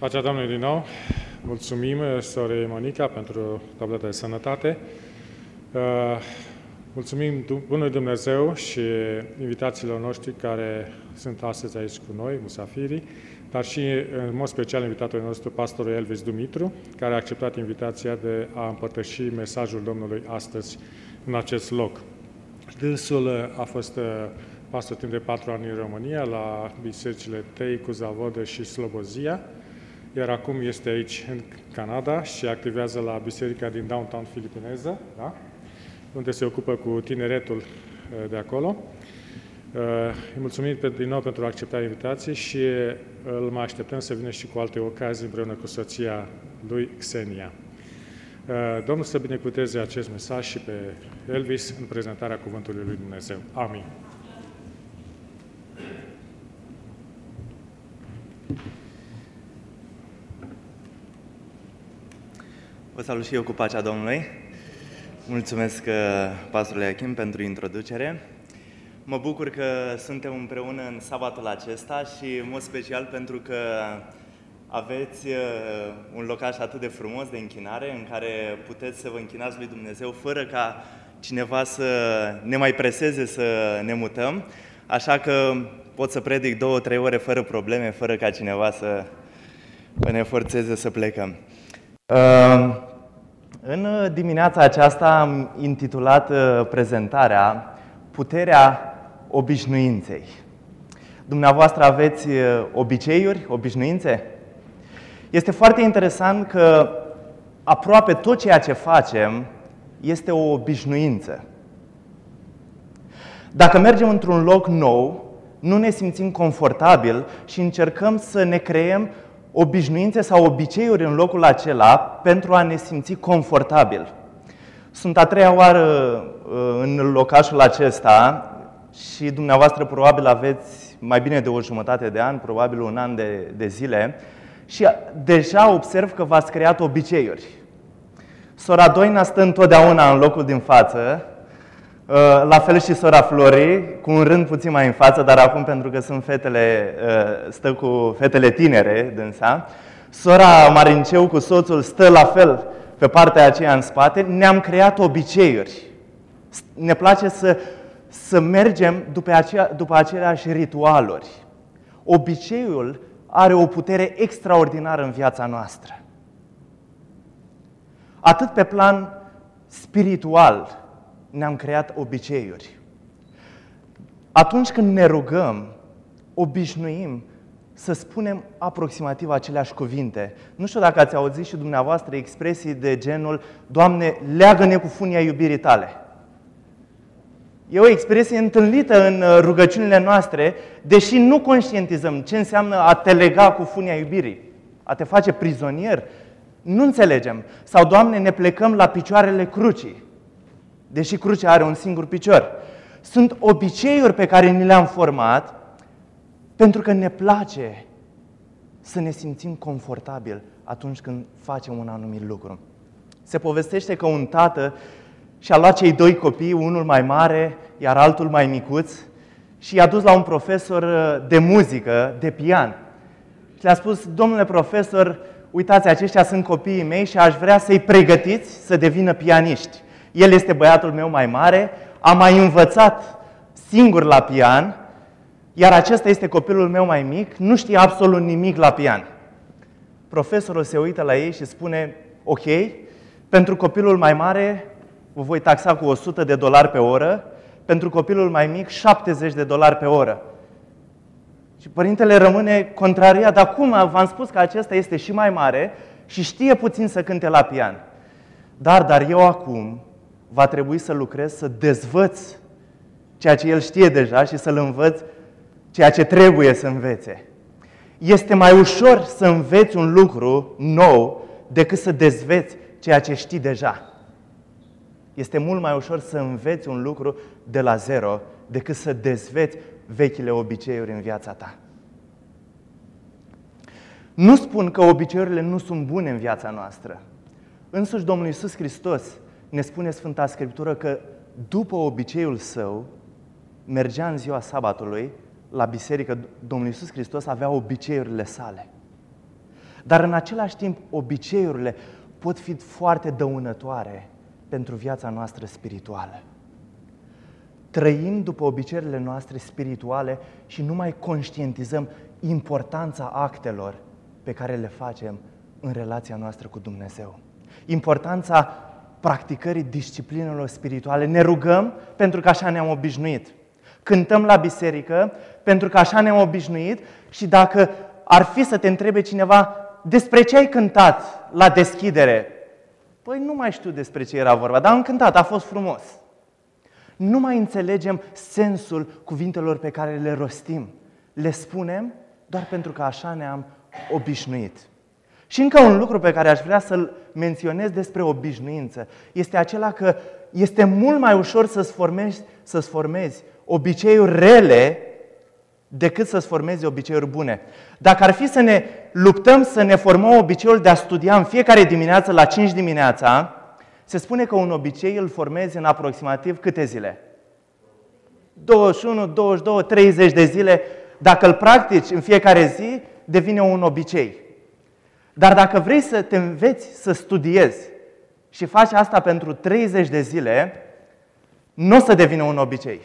Pacea Domnului din nou. Mulțumim, sorei Monica, pentru tableta de sănătate. Uh, mulțumim Bunului Dumnezeu și invitațiilor noștri care sunt astăzi aici cu noi, musafirii, dar și în mod special invitatul nostru, pastorul Elvis Dumitru, care a acceptat invitația de a împărtăși mesajul Domnului astăzi în acest loc. Dânsul a fost uh, pastor timp de patru ani în România, la bisericile Tei, Cuzavodă și Slobozia, iar acum este aici în Canada și activează la biserica din downtown filipineză, da? unde se ocupă cu tineretul uh, de acolo. Uh, îi mulțumim din nou pentru a accepta invitații și uh, îl mai așteptăm să vină și cu alte ocazii împreună cu soția lui Xenia. Domnul să binecuvânteze acest mesaj și pe Elvis în prezentarea Cuvântului lui Dumnezeu. Amin. Vă salut și eu cu pacea Domnului. Mulțumesc, uh, pastorului Achim, pentru introducere. Mă bucur că suntem împreună în sabatul acesta și, în mod special, pentru că aveți uh, un locaș atât de frumos de închinare în care puteți să vă închinați lui Dumnezeu fără ca cineva să ne mai preseze să ne mutăm. Așa că pot să predic două, trei ore fără probleme, fără ca cineva să ne forțeze să plecăm. Uh, în dimineața aceasta am intitulat uh, prezentarea Puterea obișnuinței. Dumneavoastră aveți uh, obiceiuri, obișnuințe? Este foarte interesant că aproape tot ceea ce facem este o obișnuință. Dacă mergem într-un loc nou, nu ne simțim confortabil și încercăm să ne creăm obișnuințe sau obiceiuri în locul acela pentru a ne simți confortabil. Sunt a treia oară uh, în locașul acesta și dumneavoastră probabil aveți mai bine de o jumătate de an, probabil un an de, de zile și deja observ că v-ați creat obiceiuri. Sora Doina stă întotdeauna în locul din față Uh, la fel și sora Flori, cu un rând puțin mai în față, dar acum pentru că sunt fetele, uh, stă cu fetele tinere dânsa. Sora Marinceu cu soțul stă la fel pe partea aceea în spate. Ne-am creat obiceiuri. Ne place să, să mergem după, aceea, după aceleași ritualuri. Obiceiul are o putere extraordinară în viața noastră. Atât pe plan spiritual, ne-am creat obiceiuri. Atunci când ne rugăm, obișnuim să spunem aproximativ aceleași cuvinte. Nu știu dacă ați auzit și dumneavoastră expresii de genul Doamne, leagă-ne cu funia iubirii tale. E o expresie întâlnită în uh, rugăciunile noastre, deși nu conștientizăm ce înseamnă a te lega cu funia iubirii, a te face prizonier. Nu înțelegem. Sau, Doamne, ne plecăm la picioarele crucii deși crucea are un singur picior. Sunt obiceiuri pe care ni le-am format pentru că ne place să ne simțim confortabil atunci când facem un anumit lucru. Se povestește că un tată și-a luat cei doi copii, unul mai mare, iar altul mai micuț, și i-a dus la un profesor de muzică, de pian. Și le-a spus, domnule profesor, uitați, aceștia sunt copiii mei și aș vrea să-i pregătiți să devină pianiști. El este băiatul meu mai mare, a mai învățat singur la pian, iar acesta este copilul meu mai mic, nu știe absolut nimic la pian. Profesorul se uită la ei și spune, ok, pentru copilul mai mare vă voi taxa cu 100 de dolari pe oră, pentru copilul mai mic 70 de dolari pe oră. Și părintele rămâne contrariat, dar cum v-am spus că acesta este și mai mare și știe puțin să cânte la pian. Dar, dar eu acum va trebui să lucrez să dezvăț ceea ce el știe deja și să-l învăț ceea ce trebuie să învețe. Este mai ușor să înveți un lucru nou decât să dezveți ceea ce știi deja. Este mult mai ușor să înveți un lucru de la zero decât să dezveți vechile obiceiuri în viața ta. Nu spun că obiceiurile nu sunt bune în viața noastră. Însuși Domnul Iisus Hristos ne spune Sfânta Scriptură că după obiceiul său, mergea în ziua sabatului la biserică, Domnul Iisus Hristos avea obiceiurile sale. Dar în același timp, obiceiurile pot fi foarte dăunătoare pentru viața noastră spirituală. Trăim după obiceiurile noastre spirituale și nu mai conștientizăm importanța actelor pe care le facem în relația noastră cu Dumnezeu. Importanța practicării disciplinelor spirituale. Ne rugăm pentru că așa ne-am obișnuit. Cântăm la biserică pentru că așa ne-am obișnuit și dacă ar fi să te întrebe cineva despre ce ai cântat la deschidere, păi nu mai știu despre ce era vorba, dar am cântat, a fost frumos. Nu mai înțelegem sensul cuvintelor pe care le rostim. Le spunem doar pentru că așa ne-am obișnuit. Și încă un lucru pe care aș vrea să-l menționez despre obișnuință este acela că este mult mai ușor să-ți formezi, să-ți formezi obiceiuri rele decât să-ți formezi obiceiuri bune. Dacă ar fi să ne luptăm să ne formăm obiceiul de a studia în fiecare dimineață la 5 dimineața, se spune că un obicei îl formezi în aproximativ câte zile? 21, 22, 30 de zile. Dacă îl practici în fiecare zi, devine un obicei. Dar dacă vrei să te înveți să studiezi și faci asta pentru 30 de zile, nu o să devină un obicei.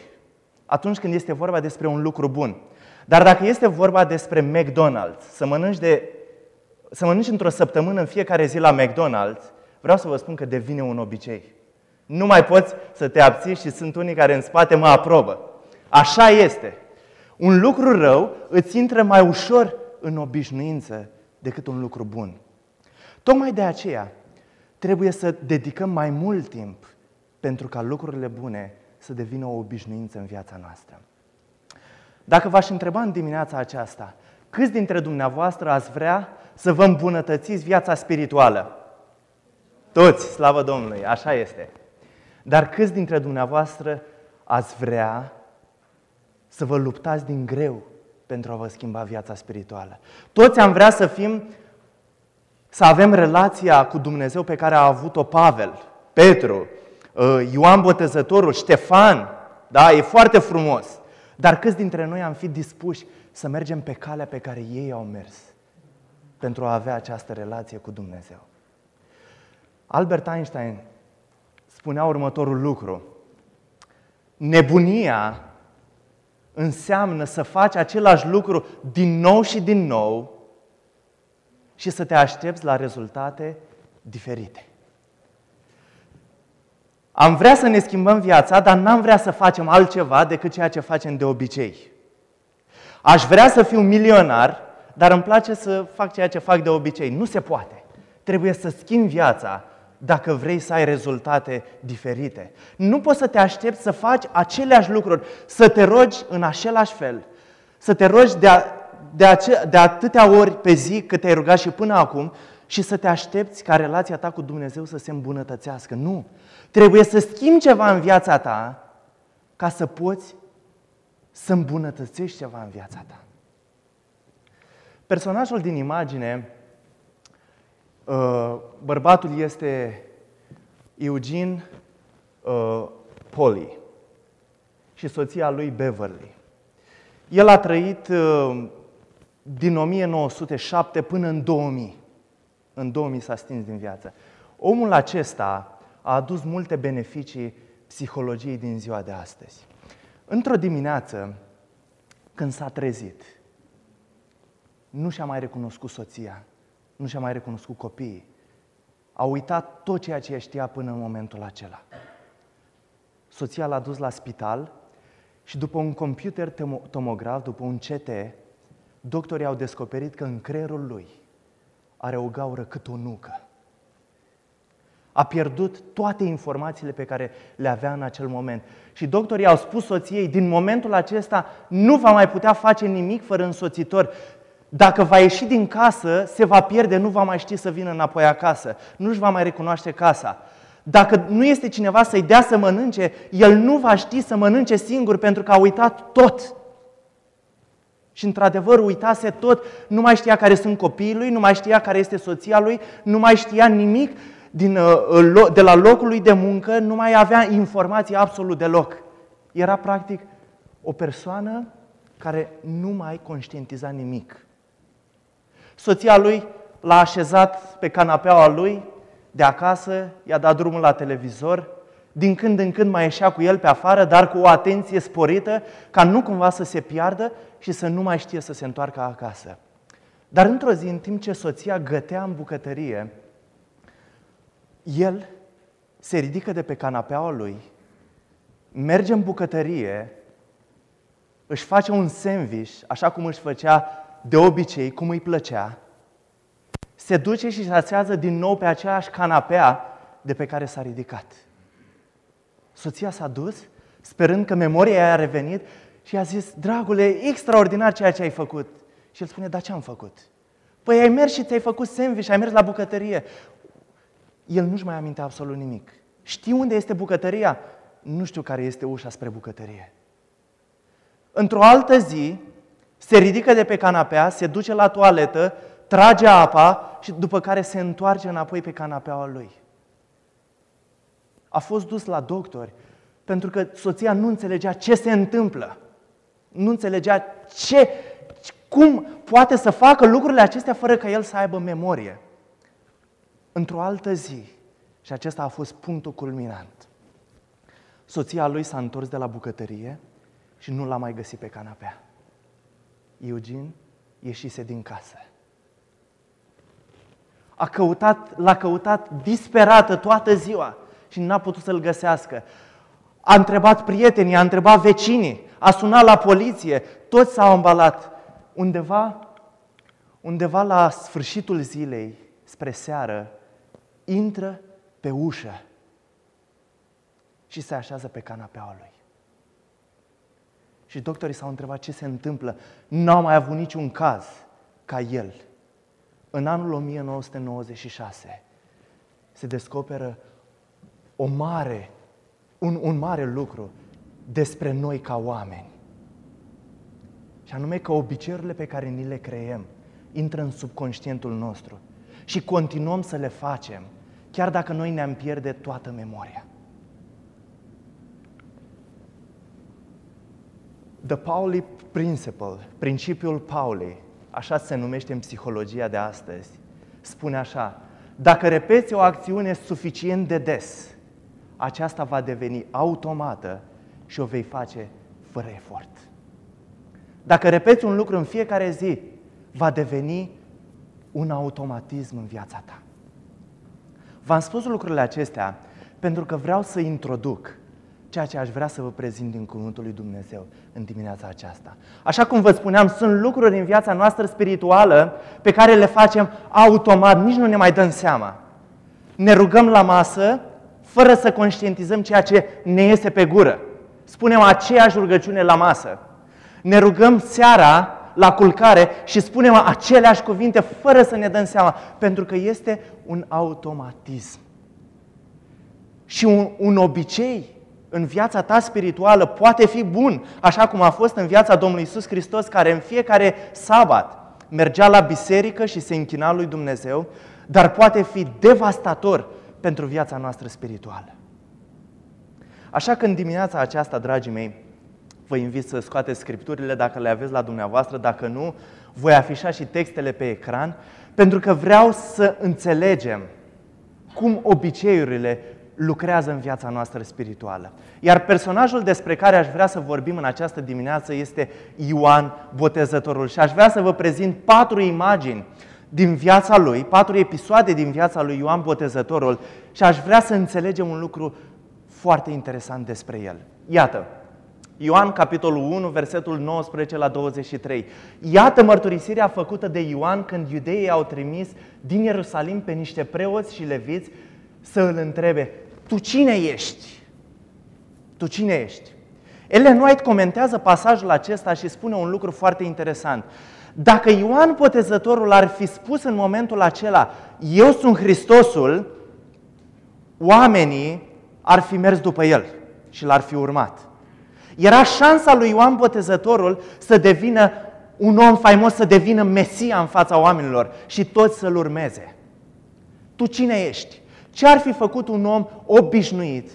Atunci când este vorba despre un lucru bun. Dar dacă este vorba despre McDonald's, să mănânci, de, să mănânci într-o săptămână în fiecare zi la McDonald's, vreau să vă spun că devine un obicei. Nu mai poți să te abții și sunt unii care în spate mă aprobă. Așa este. Un lucru rău îți intră mai ușor în obișnuință decât un lucru bun. Tocmai de aceea trebuie să dedicăm mai mult timp pentru ca lucrurile bune să devină o obișnuință în viața noastră. Dacă v-aș întreba în dimineața aceasta, câți dintre dumneavoastră ați vrea să vă îmbunătățiți viața spirituală? Toți, slavă Domnului, așa este. Dar câți dintre dumneavoastră ați vrea să vă luptați din greu pentru a vă schimba viața spirituală. Toți am vrea să fim, să avem relația cu Dumnezeu pe care a avut-o Pavel, Petru, uh, Ioan Botezătorul, Ștefan, da, e foarte frumos. Dar câți dintre noi am fi dispuși să mergem pe calea pe care ei au mers pentru a avea această relație cu Dumnezeu? Albert Einstein spunea următorul lucru. Nebunia înseamnă să faci același lucru din nou și din nou și să te aștepți la rezultate diferite. Am vrea să ne schimbăm viața, dar n-am vrea să facem altceva decât ceea ce facem de obicei. Aș vrea să fiu milionar, dar îmi place să fac ceea ce fac de obicei. Nu se poate. Trebuie să schimb viața dacă vrei să ai rezultate diferite. Nu poți să te aștepți să faci aceleași lucruri, să te rogi în același fel, să te rogi de, a, de, ace, de atâtea ori pe zi cât te-ai rugat și până acum și să te aștepți ca relația ta cu Dumnezeu să se îmbunătățească. Nu. Trebuie să schimbi ceva în viața ta ca să poți să îmbunătățești ceva în viața ta. Personajul din imagine Uh, bărbatul este Eugene uh, Polly și soția lui Beverly. El a trăit uh, din 1907 până în 2000. În 2000 s-a stins din viață. Omul acesta a adus multe beneficii psihologiei din ziua de astăzi. Într-o dimineață, când s-a trezit, nu și-a mai recunoscut soția, nu și-a mai recunoscut copiii. A uitat tot ceea ce știa până în momentul acela. Soția l-a dus la spital și după un computer tomograf, după un CT, doctorii au descoperit că în creierul lui are o gaură cât o nucă. A pierdut toate informațiile pe care le avea în acel moment. Și doctorii au spus soției, din momentul acesta nu va mai putea face nimic fără însoțitor. Dacă va ieși din casă, se va pierde, nu va mai ști să vină înapoi acasă, nu își va mai recunoaște casa. Dacă nu este cineva să-i dea să mănânce, el nu va ști să mănânce singur pentru că a uitat tot. Și într-adevăr uitase tot, nu mai știa care sunt copiii lui, nu mai știa care este soția lui, nu mai știa nimic din, uh, de la locul lui de muncă, nu mai avea informații absolut deloc. Era practic o persoană care nu mai conștientiza nimic. Soția lui l-a așezat pe canapeaua lui de acasă, i-a dat drumul la televizor, din când în când mai ieșea cu el pe afară, dar cu o atenție sporită, ca nu cumva să se piardă și să nu mai știe să se întoarcă acasă. Dar într-o zi, în timp ce soția gătea în bucătărie, el se ridică de pe canapeaua lui, merge în bucătărie, își face un sandwich, așa cum își făcea de obicei, cum îi plăcea, se duce și se asează din nou pe aceeași canapea de pe care s-a ridicat. Soția s-a dus, sperând că memoria a revenit și a zis, dragule, extraordinar ceea ce ai făcut. Și el spune, da, ce am făcut? Păi ai mers și ți-ai făcut sandwich, ai mers la bucătărie. El nu-și mai aminte absolut nimic. Știi unde este bucătăria? Nu știu care este ușa spre bucătărie. Într-o altă zi, se ridică de pe canapea, se duce la toaletă, trage apa și după care se întoarce înapoi pe canapeaua lui. A fost dus la doctori pentru că soția nu înțelegea ce se întâmplă. Nu înțelegea ce, cum poate să facă lucrurile acestea fără ca el să aibă memorie. Într-o altă zi, și acesta a fost punctul culminant, soția lui s-a întors de la bucătărie și nu l-a mai găsit pe canapea. Eugene ieșise din casă. A căutat, l-a căutat disperată toată ziua și n-a putut să-l găsească. A întrebat prietenii, a întrebat vecinii, a sunat la poliție, toți s-au îmbalat. Undeva, undeva la sfârșitul zilei, spre seară, intră pe ușă și se așează pe canapeaua lui. Și doctorii s-au întrebat ce se întâmplă. N-au mai avut niciun caz ca el. În anul 1996 se descoperă o mare, un, un mare lucru despre noi ca oameni. Și anume că obiceiurile pe care ni le creăm intră în subconștientul nostru și continuăm să le facem, chiar dacă noi ne-am pierde toată memoria. The Pauli Principle, principiul Pauli, așa se numește în psihologia de astăzi, spune așa, dacă repeți o acțiune suficient de des, aceasta va deveni automată și o vei face fără efort. Dacă repeți un lucru în fiecare zi, va deveni un automatism în viața ta. V-am spus lucrurile acestea pentru că vreau să introduc ceea ce aș vrea să vă prezint din Cuvântul lui Dumnezeu în dimineața aceasta. Așa cum vă spuneam, sunt lucruri în viața noastră spirituală pe care le facem automat, nici nu ne mai dăm seama. Ne rugăm la masă fără să conștientizăm ceea ce ne iese pe gură. Spunem aceeași rugăciune la masă. Ne rugăm seara la culcare și spunem aceleași cuvinte fără să ne dăm seama, pentru că este un automatism. Și un, un obicei în viața ta spirituală poate fi bun, așa cum a fost în viața Domnului Isus Hristos, care în fiecare sabat mergea la biserică și se închina lui Dumnezeu, dar poate fi devastator pentru viața noastră spirituală. Așa că în dimineața aceasta, dragii mei, vă invit să scoateți scripturile dacă le aveți la dumneavoastră, dacă nu, voi afișa și textele pe ecran, pentru că vreau să înțelegem cum obiceiurile lucrează în viața noastră spirituală. Iar personajul despre care aș vrea să vorbim în această dimineață este Ioan Botezătorul și aș vrea să vă prezint patru imagini din viața lui, patru episoade din viața lui Ioan Botezătorul și aș vrea să înțelegem un lucru foarte interesant despre el. Iată, Ioan, capitolul 1, versetul 19 la 23. Iată mărturisirea făcută de Ioan când iudeii au trimis din Ierusalim pe niște preoți și leviți să îl întrebe, tu cine ești? Tu cine ești? Ellen White comentează pasajul acesta și spune un lucru foarte interesant. Dacă Ioan Potezătorul ar fi spus în momentul acela, eu sunt Hristosul, oamenii ar fi mers după el și l-ar fi urmat. Era șansa lui Ioan Botezătorul să devină un om faimos, să devină Mesia în fața oamenilor și toți să-l urmeze. Tu cine ești? Ce ar fi făcut un om obișnuit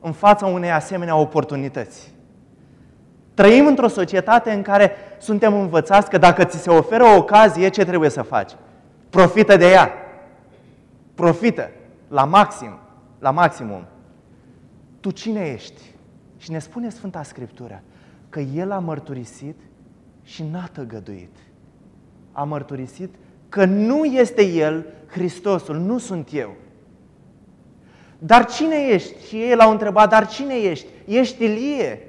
în fața unei asemenea oportunități? Trăim într-o societate în care suntem învățați că dacă ți se oferă o ocazie, ce trebuie să faci? Profită de ea. Profită la maxim, la maximum. Tu cine ești? Și ne spune Sfânta Scriptură că El a mărturisit și n-a tăgăduit. A mărturisit că nu este El Hristosul, nu sunt eu. Dar cine ești? Și ei l-au întrebat, dar cine ești? Ești Ilie?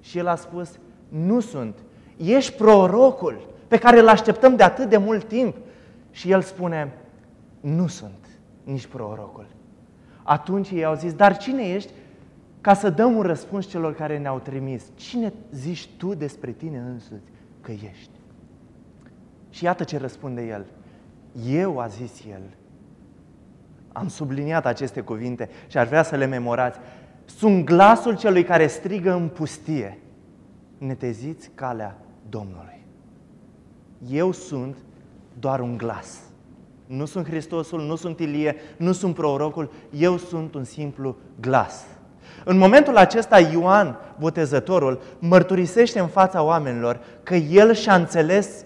Și el a spus, nu sunt. Ești prorocul pe care îl așteptăm de atât de mult timp. Și el spune, nu sunt nici prorocul. Atunci ei au zis, dar cine ești? Ca să dăm un răspuns celor care ne-au trimis. Cine zici tu despre tine însuți că ești? Și iată ce răspunde el. Eu, a zis el, am subliniat aceste cuvinte și ar vrea să le memorați. Sunt glasul celui care strigă în pustie. Neteziți calea Domnului. Eu sunt doar un glas. Nu sunt Hristosul, nu sunt Ilie, nu sunt prorocul, eu sunt un simplu glas. În momentul acesta, Ioan, botezătorul, mărturisește în fața oamenilor că el și-a înțeles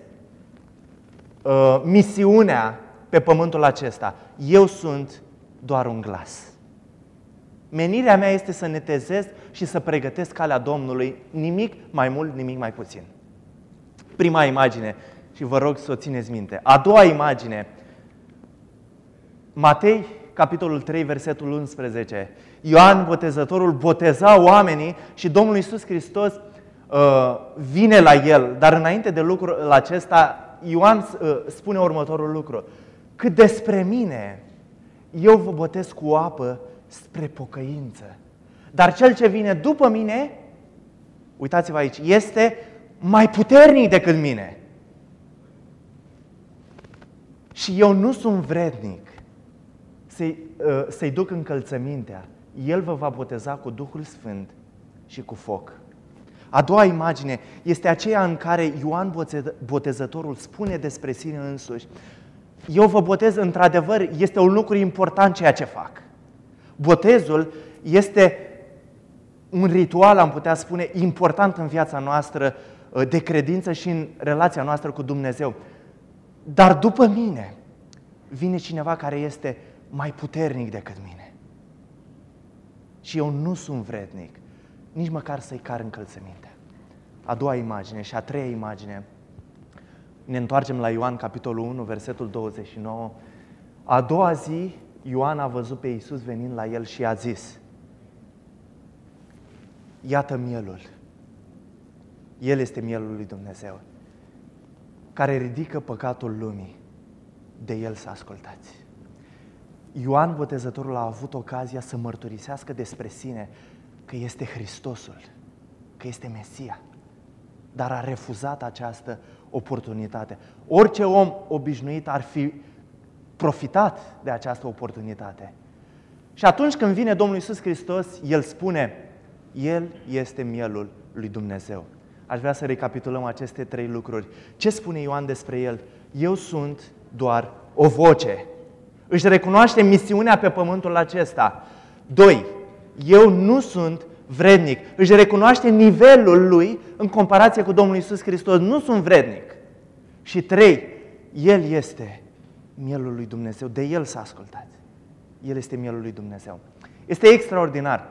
uh, misiunea pe pământul acesta. Eu sunt doar un glas. Menirea mea este să netezez și să pregătesc calea Domnului, nimic mai mult, nimic mai puțin. Prima imagine, și vă rog să o țineți minte. A doua imagine, Matei, capitolul 3, versetul 11. Ioan, botezătorul, boteza oamenii și Domnul Iisus Hristos uh, vine la el. Dar înainte de lucrul acesta, Ioan uh, spune următorul lucru. Cât despre mine, eu vă botez cu apă spre pocăință. Dar cel ce vine după mine, uitați-vă aici, este mai puternic decât mine. Și eu nu sunt vrednic să-i, uh, să duc încălțămintea. El vă va boteza cu Duhul Sfânt și cu foc. A doua imagine este aceea în care Ioan Botezătorul spune despre sine însuși eu vă botez, într-adevăr, este un lucru important ceea ce fac. Botezul este un ritual, am putea spune, important în viața noastră uh, de credință și în relația noastră cu Dumnezeu. Dar după mine vine cineva care este mai puternic decât mine. Și eu nu sunt vrednic, nici măcar să-i car încălțăminte. A doua imagine și a treia imagine ne întoarcem la Ioan, capitolul 1, versetul 29. A doua zi, Ioan a văzut pe Iisus venind la el și a zis, Iată mielul. El este mielul lui Dumnezeu, care ridică păcatul lumii. De el să ascultați. Ioan Botezătorul a avut ocazia să mărturisească despre sine că este Hristosul, că este Mesia, dar a refuzat această oportunitate. Orice om obișnuit ar fi profitat de această oportunitate. Și atunci când vine Domnul Isus Hristos, El spune, El este mielul lui Dumnezeu. Aș vrea să recapitulăm aceste trei lucruri. Ce spune Ioan despre El? Eu sunt doar o voce. Își recunoaște misiunea pe pământul acesta. Doi, eu nu sunt vrednic. Își recunoaște nivelul lui în comparație cu Domnul Isus Hristos. Nu sunt vrednic. Și trei, El este mielul lui Dumnezeu. De El să ascultați. El este mielul lui Dumnezeu. Este extraordinar.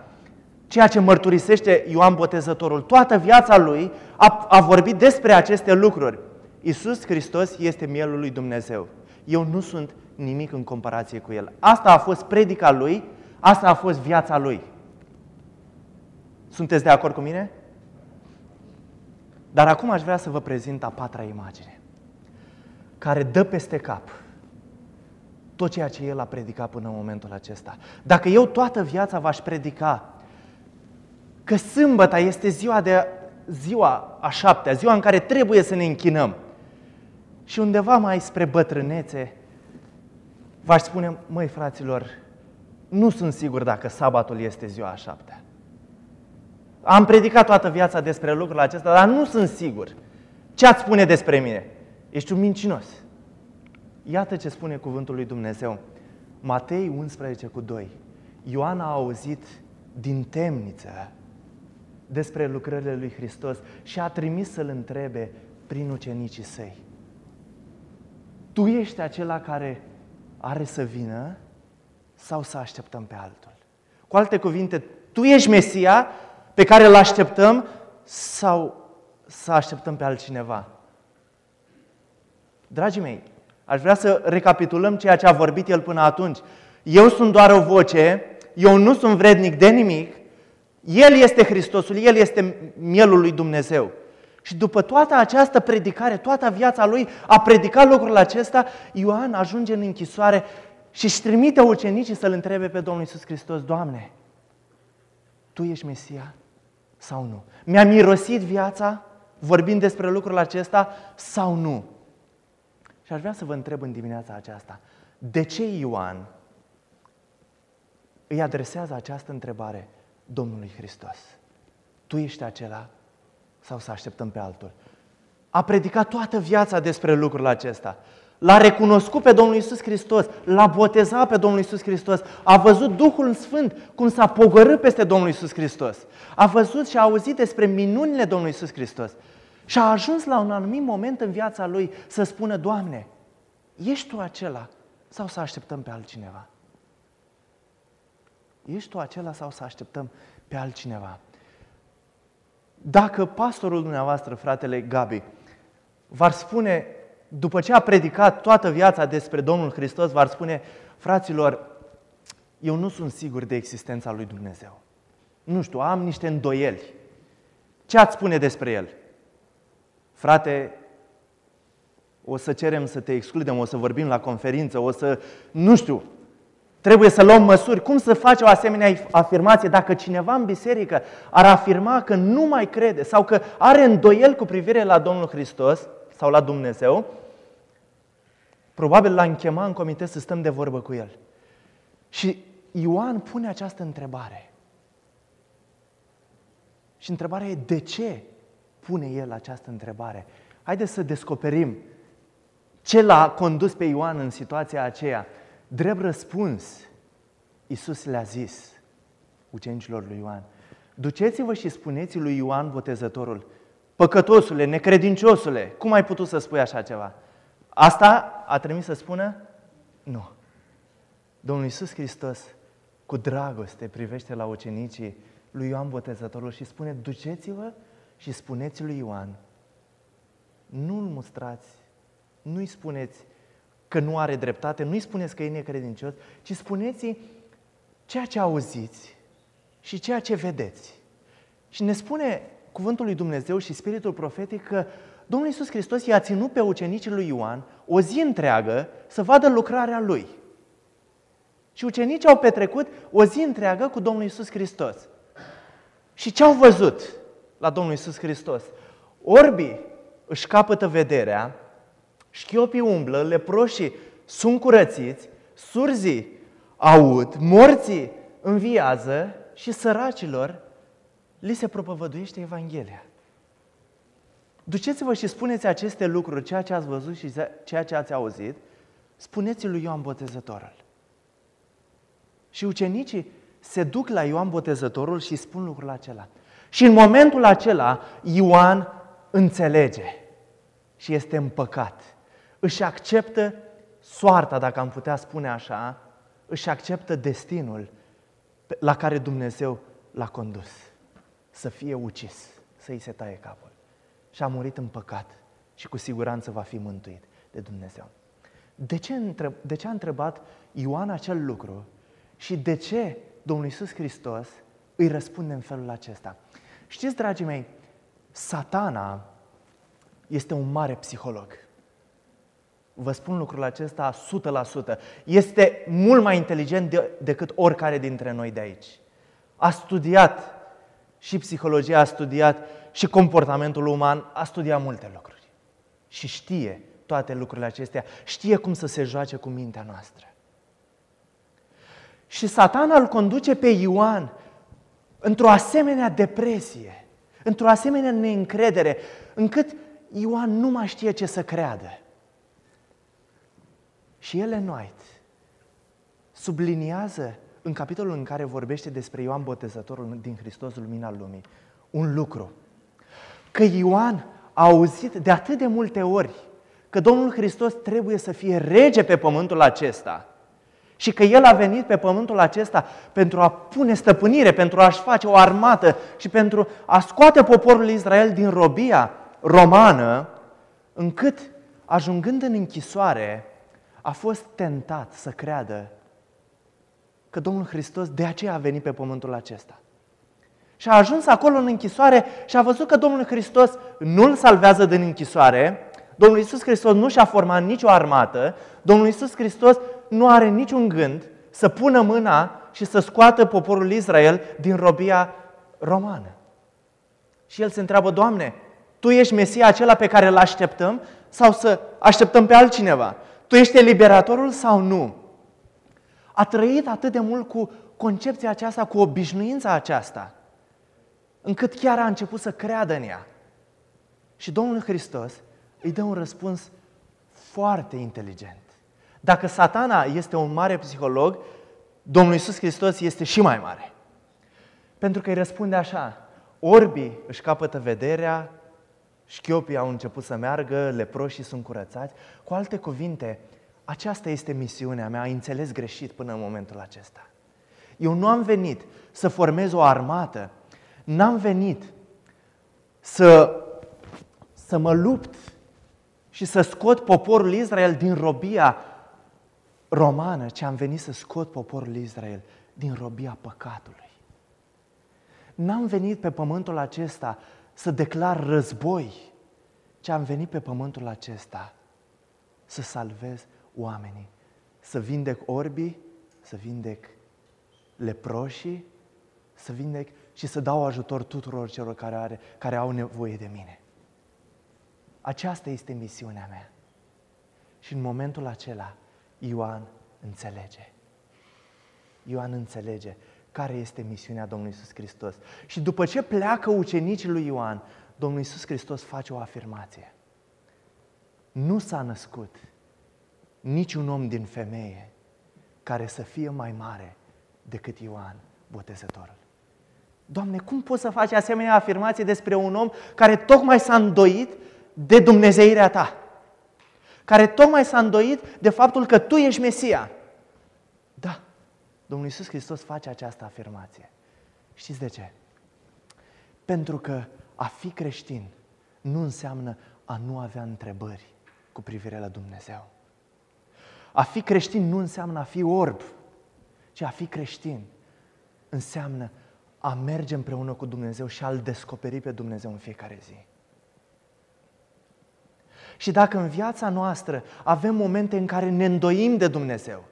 Ceea ce mărturisește Ioan Botezătorul, toată viața lui a, a vorbit despre aceste lucruri. Isus Hristos este mielul lui Dumnezeu. Eu nu sunt nimic în comparație cu El. Asta a fost predica lui, asta a fost viața lui. Sunteți de acord cu mine? Dar acum aș vrea să vă prezint a patra imagine, care dă peste cap tot ceea ce el a predicat până în momentul acesta. Dacă eu toată viața v-aș predica că sâmbăta este ziua, de, ziua a șaptea, ziua în care trebuie să ne închinăm, și undeva mai spre bătrânețe, v-aș spune, măi fraților, nu sunt sigur dacă sabatul este ziua a șaptea. Am predicat toată viața despre lucrul acesta, dar nu sunt sigur. Ce ați spune despre mine? Ești un mincinos. Iată ce spune cuvântul lui Dumnezeu. Matei 11 cu 2. Ioan a auzit din temniță despre lucrările lui Hristos și a trimis să-l întrebe prin ucenicii săi. Tu ești acela care are să vină sau să așteptăm pe altul? Cu alte cuvinte, Tu ești Mesia pe care îl așteptăm sau să așteptăm pe altcineva? Dragii mei, aș vrea să recapitulăm ceea ce a vorbit el până atunci. Eu sunt doar o voce, eu nu sunt vrednic de nimic, El este Hristosul, El este mielul lui Dumnezeu. Și după toată această predicare, toată viața lui a predicat lucrul acesta, Ioan ajunge în închisoare și își trimite ucenicii să-L întrebe pe Domnul Iisus Hristos, Doamne, Tu ești Mesia sau nu? Mi-a mirosit viața vorbind despre lucrul acesta sau nu? Și aș vrea să vă întreb în dimineața aceasta, de ce Ioan îi adresează această întrebare Domnului Hristos? Tu ești acela sau să așteptăm pe altul? A predicat toată viața despre lucrul acesta. L-a recunoscut pe Domnul Isus Hristos, l-a botezat pe Domnul Isus Hristos, a văzut Duhul Sfânt cum s-a pogorât peste Domnul Isus Hristos. A văzut și a auzit despre minunile Domnului Isus Hristos. Și a ajuns la un anumit moment în viața lui să spună, Doamne, ești Tu acela sau să așteptăm pe altcineva? Ești Tu acela sau să așteptăm pe altcineva? Dacă pastorul dumneavoastră, fratele Gabi, v-ar spune, după ce a predicat toată viața despre Domnul Hristos, v-ar spune, fraților, eu nu sunt sigur de existența lui Dumnezeu. Nu știu, am niște îndoieli. Ce ați spune despre El? Frate, o să cerem să te excludem, o să vorbim la conferință, o să, nu știu, trebuie să luăm măsuri. Cum să faci o asemenea afirmație dacă cineva în biserică ar afirma că nu mai crede sau că are îndoiel cu privire la Domnul Hristos sau la Dumnezeu? Probabil l-am chemat în comitet să stăm de vorbă cu el. Și Ioan pune această întrebare. Și întrebarea e de ce pune el această întrebare? Haideți să descoperim ce l-a condus pe Ioan în situația aceea. Drept răspuns, Iisus le-a zis ucenicilor lui Ioan, duceți-vă și spuneți lui Ioan Botezătorul, păcătosule, necredinciosule, cum ai putut să spui așa ceva? Asta a trimis să spună? Nu. Domnul Iisus Hristos, cu dragoste, privește la ucenicii lui Ioan Botezătorul și spune, duceți-vă și spuneți lui Ioan, nu-l mustrați, nu-i spuneți că nu are dreptate, nu-i spuneți că e necredincios, ci spuneți ceea ce auziți și ceea ce vedeți. Și ne spune cuvântul lui Dumnezeu și Spiritul Profetic că Domnul Iisus Hristos i-a ținut pe ucenicii lui Ioan o zi întreagă să vadă lucrarea lui. Și ucenicii au petrecut o zi întreagă cu Domnul Iisus Hristos. Și ce au văzut la Domnul Iisus Hristos? Orbii își capătă vederea, șchiopii umblă, leproșii sunt curățiți, surzii aud, morții înviază și săracilor li se propovăduiește Evanghelia. Duceți-vă și spuneți aceste lucruri, ceea ce ați văzut și ceea ce ați auzit, spuneți lui Ioan Botezătorul. Și ucenicii se duc la Ioan Botezătorul și spun lucrul acela. Și în momentul acela Ioan înțelege și este împăcat. Își acceptă soarta, dacă am putea spune așa, își acceptă destinul la care Dumnezeu l-a condus. Să fie ucis, să-i se taie capul. Și a murit în păcat și cu siguranță va fi mântuit de Dumnezeu. De ce, întreb, de ce a întrebat Ioan acel lucru și de ce Domnul Iisus Hristos îi răspunde în felul acesta? Știți, dragii mei, satana este un mare psiholog. Vă spun lucrul acesta 100%. Este mult mai inteligent de, decât oricare dintre noi de aici. A studiat și psihologia, a studiat și comportamentul uman, a studiat multe lucruri. Și știe toate lucrurile acestea, știe cum să se joace cu mintea noastră. Și satana îl conduce pe Ioan într-o asemenea depresie, într-o asemenea neîncredere, încât Ioan nu mai știe ce să creadă. Și Ellen White subliniază în capitolul în care vorbește despre Ioan Botezătorul din Hristos Lumina Lumii, un lucru. Că Ioan a auzit de atât de multe ori că Domnul Hristos trebuie să fie rege pe pământul acesta și că El a venit pe pământul acesta pentru a pune stăpânire, pentru a-și face o armată și pentru a scoate poporul Israel din robia romană, încât, ajungând în închisoare, a fost tentat să creadă că Domnul Hristos de aceea a venit pe pământul acesta. Și a ajuns acolo în închisoare și a văzut că Domnul Hristos nu-l salvează din închisoare, Domnul Iisus Hristos nu și-a format nicio armată, Domnul Iisus Hristos nu are niciun gând să pună mâna și să scoată poporul Israel din robia romană. Și el se întreabă, Doamne, Tu ești Mesia acela pe care îl așteptăm sau să așteptăm pe altcineva? Tu ești liberatorul sau nu? A trăit atât de mult cu concepția aceasta, cu obișnuința aceasta, încât chiar a început să creadă în ea. Și Domnul Hristos îi dă un răspuns foarte inteligent. Dacă satana este un mare psiholog, Domnul Iisus Hristos este și mai mare. Pentru că îi răspunde așa, orbii își capătă vederea, șchiopii au început să meargă, leproșii sunt curățați. Cu alte cuvinte, aceasta este misiunea mea, ai înțeles greșit până în momentul acesta. Eu nu am venit să formez o armată, n-am venit să, să mă lupt și să scot poporul Israel din robia romană, ci am venit să scot poporul Israel din robia păcatului. N-am venit pe pământul acesta să declar război, ci am venit pe pământul acesta să salvez oamenii, să vindec orbii, să vindec leproșii, să vindec și să dau ajutor tuturor celor care, are, care au nevoie de mine. Aceasta este misiunea mea. Și în momentul acela, Ioan înțelege. Ioan înțelege care este misiunea Domnului Isus Hristos. Și după ce pleacă ucenicii lui Ioan, Domnul Isus Hristos face o afirmație. Nu s-a născut niciun om din femeie care să fie mai mare decât Ioan, botezătorul. Doamne, cum poți să faci asemenea afirmație despre un om care tocmai s-a îndoit de Dumnezeirea ta? Care tocmai s-a îndoit de faptul că tu ești Mesia? Da, Domnul Iisus Hristos face această afirmație. Știți de ce? Pentru că a fi creștin nu înseamnă a nu avea întrebări cu privire la Dumnezeu. A fi creștin nu înseamnă a fi orb, ci a fi creștin înseamnă a merge împreună cu Dumnezeu și a-L descoperi pe Dumnezeu în fiecare zi. Și dacă în viața noastră avem momente în care ne îndoim de Dumnezeu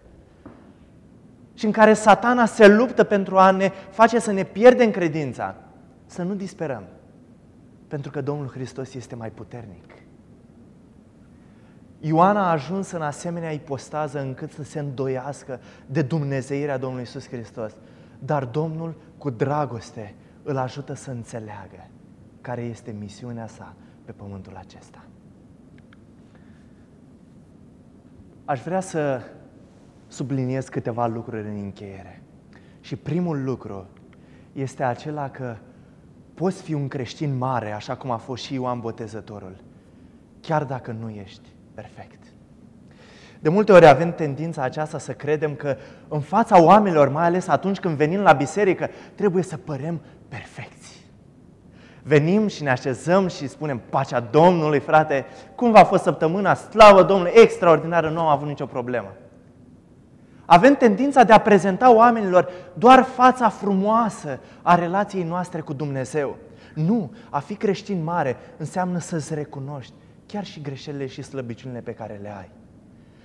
și în care satana se luptă pentru a ne face să ne pierdem credința, să nu disperăm, pentru că Domnul Hristos este mai puternic. Ioan a ajuns în asemenea ipostază încât să se îndoiască de Dumnezeirea Domnului Isus Hristos. Dar Domnul, cu dragoste, îl ajută să înțeleagă care este misiunea sa pe pământul acesta. Aș vrea să subliniez câteva lucruri în încheiere. Și primul lucru este acela că poți fi un creștin mare, așa cum a fost și Ioan Botezătorul, chiar dacă nu ești perfect. De multe ori avem tendința aceasta să credem că în fața oamenilor, mai ales atunci când venim la biserică, trebuie să părem perfecți. Venim și ne așezăm și spunem pacea Domnului, frate, cum v-a fost săptămâna, slavă Domnului, extraordinară, nu am avut nicio problemă. Avem tendința de a prezenta oamenilor doar fața frumoasă a relației noastre cu Dumnezeu. Nu, a fi creștin mare înseamnă să-ți recunoști chiar și greșelile și slăbiciunile pe care le ai.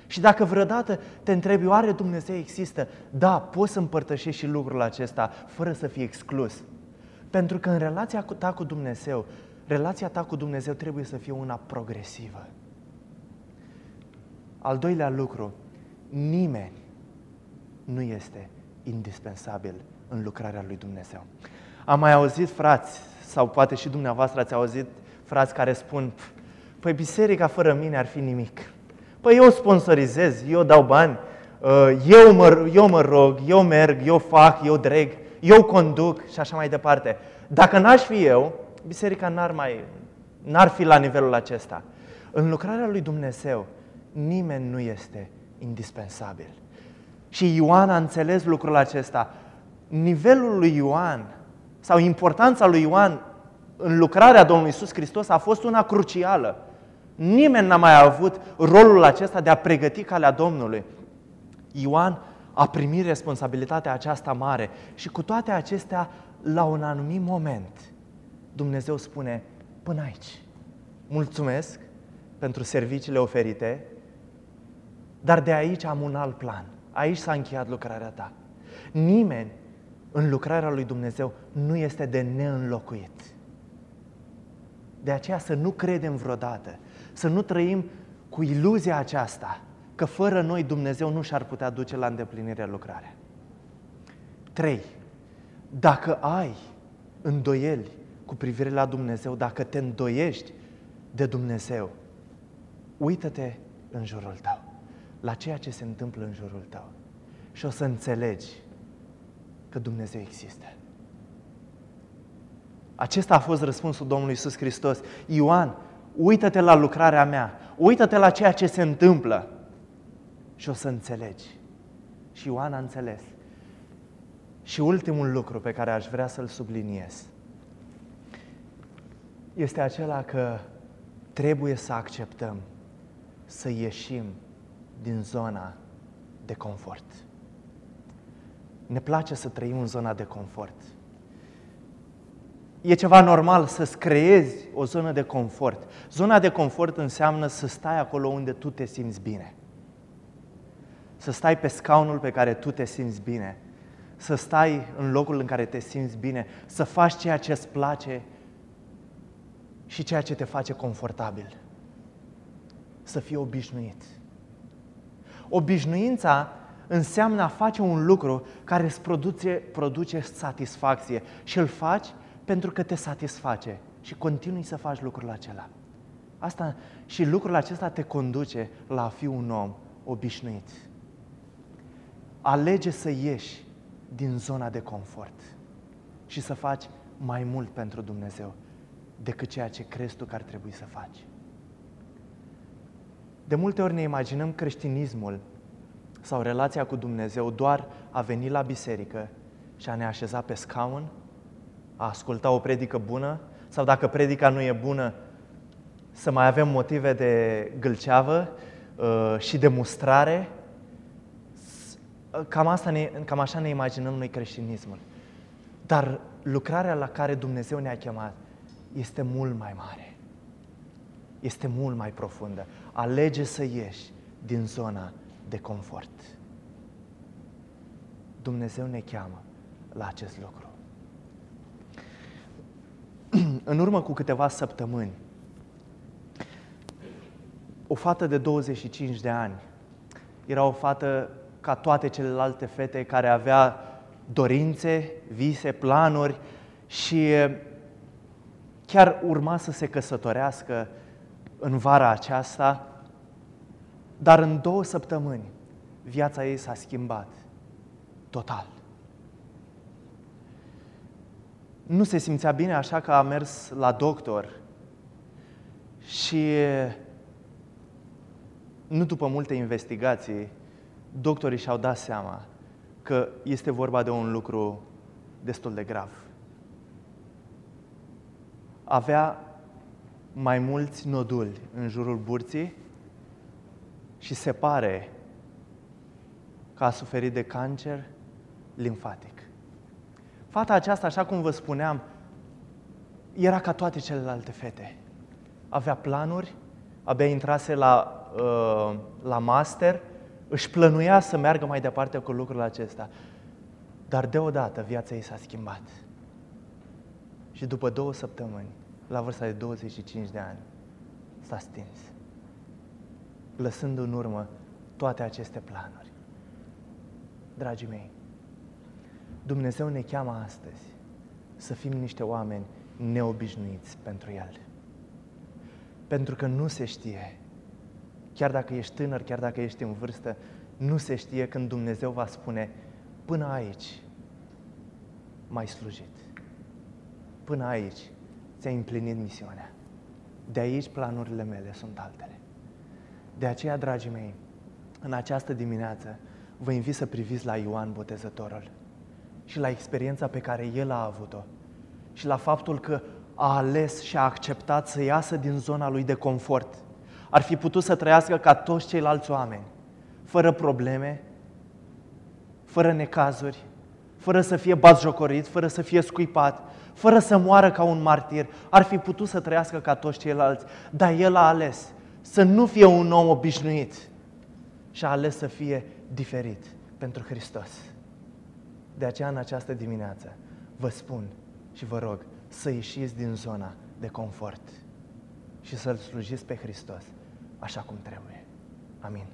Și dacă vreodată te întrebi, oare Dumnezeu există? Da, poți să împărtășești și lucrul acesta fără să fii exclus. Pentru că în relația ta cu Dumnezeu, relația ta cu Dumnezeu trebuie să fie una progresivă. Al doilea lucru, nimeni nu este indispensabil în lucrarea lui Dumnezeu. Am mai auzit frați, sau poate și dumneavoastră ați auzit frați care spun, păi biserica fără mine ar fi nimic. Păi eu sponsorizez, eu dau bani, uh, eu mă, eu mă rog, eu merg, eu fac, eu dreg, eu conduc și așa mai departe. Dacă n-aș fi eu, biserica n-ar, mai, n-ar fi la nivelul acesta. În lucrarea lui Dumnezeu, nimeni nu este indispensabil. Și Ioan a înțeles lucrul acesta. Nivelul lui Ioan sau importanța lui Ioan în lucrarea Domnului Isus Hristos a fost una crucială. Nimeni n-a mai avut rolul acesta de a pregăti calea Domnului. Ioan a primit responsabilitatea aceasta mare și cu toate acestea, la un anumit moment, Dumnezeu spune, până aici, mulțumesc pentru serviciile oferite, dar de aici am un alt plan. Aici s-a încheiat lucrarea ta. Nimeni în lucrarea lui Dumnezeu nu este de neînlocuit. De aceea să nu credem vreodată, să nu trăim cu iluzia aceasta că fără noi Dumnezeu nu și-ar putea duce la îndeplinirea lucrarea. 3. Dacă ai îndoieli cu privire la Dumnezeu, dacă te îndoiești de Dumnezeu, uită-te în jurul tău, la ceea ce se întâmplă în jurul tău și o să înțelegi că Dumnezeu există. Acesta a fost răspunsul Domnului Isus Hristos. Ioan, uită-te la lucrarea mea, uită-te la ceea ce se întâmplă și o să înțelegi. Și Ioan a înțeles. Și ultimul lucru pe care aș vrea să-l subliniez este acela că trebuie să acceptăm să ieșim din zona de confort. Ne place să trăim în zona de confort. E ceva normal să-ți creezi o zonă de confort. Zona de confort înseamnă să stai acolo unde tu te simți bine. Să stai pe scaunul pe care tu te simți bine. Să stai în locul în care te simți bine. Să faci ceea ce îți place și ceea ce te face confortabil. Să fii obișnuit. Obișnuința înseamnă a face un lucru care îți produce, produce satisfacție și îl faci pentru că te satisface și continui să faci lucrul acela. Asta și lucrul acesta te conduce la a fi un om obișnuit. Alege să ieși din zona de confort și să faci mai mult pentru Dumnezeu decât ceea ce crezi tu că ar trebui să faci. De multe ori ne imaginăm creștinismul sau relația cu Dumnezeu doar a veni la biserică și a ne așeza pe scaun, a asculta o predică bună sau dacă predica nu e bună, să mai avem motive de gâlceavă uh, și de mustrare. Cam, asta ne, cam așa ne imaginăm noi creștinismul. Dar lucrarea la care Dumnezeu ne-a chemat este mult mai mare. Este mult mai profundă. Alege să ieși din zona de confort. Dumnezeu ne cheamă la acest lucru. În urmă cu câteva săptămâni, o fată de 25 de ani era o fată ca toate celelalte fete care avea dorințe, vise, planuri și chiar urma să se căsătorească în vara aceasta, dar în două săptămâni viața ei s-a schimbat total. Nu se simțea bine, așa că a mers la doctor și nu după multe investigații, doctorii și-au dat seama că este vorba de un lucru destul de grav. Avea mai mulți noduli în jurul burții și se pare că a suferit de cancer limfatic. Fata aceasta, așa cum vă spuneam, era ca toate celelalte fete. Avea planuri, abia intrase la, uh, la master, își plănuia să meargă mai departe cu lucrul acesta. Dar deodată viața ei s-a schimbat. Și după două săptămâni, la vârsta de 25 de ani, s-a stins, lăsând în urmă toate aceste planuri. Dragii mei, Dumnezeu ne cheamă astăzi să fim niște oameni neobișnuiți pentru El. Pentru că nu se știe, chiar dacă ești tânăr, chiar dacă ești în vârstă, nu se știe când Dumnezeu va spune, până aici mai slujit. Până aici ți-ai împlinit misiunea. De aici planurile mele sunt altele. De aceea, dragii mei, în această dimineață vă invit să priviți la Ioan Botezătorul și la experiența pe care el a avut-o și la faptul că a ales și a acceptat să iasă din zona lui de confort. Ar fi putut să trăiască ca toți ceilalți oameni, fără probleme, fără necazuri, fără să fie bazjocorit, fără să fie scuipat, fără să moară ca un martir. Ar fi putut să trăiască ca toți ceilalți, dar el a ales să nu fie un om obișnuit și a ales să fie diferit pentru Hristos. De aceea, în această dimineață, vă spun și vă rog să ieșiți din zona de confort și să-L slujiți pe Hristos așa cum trebuie. Amin.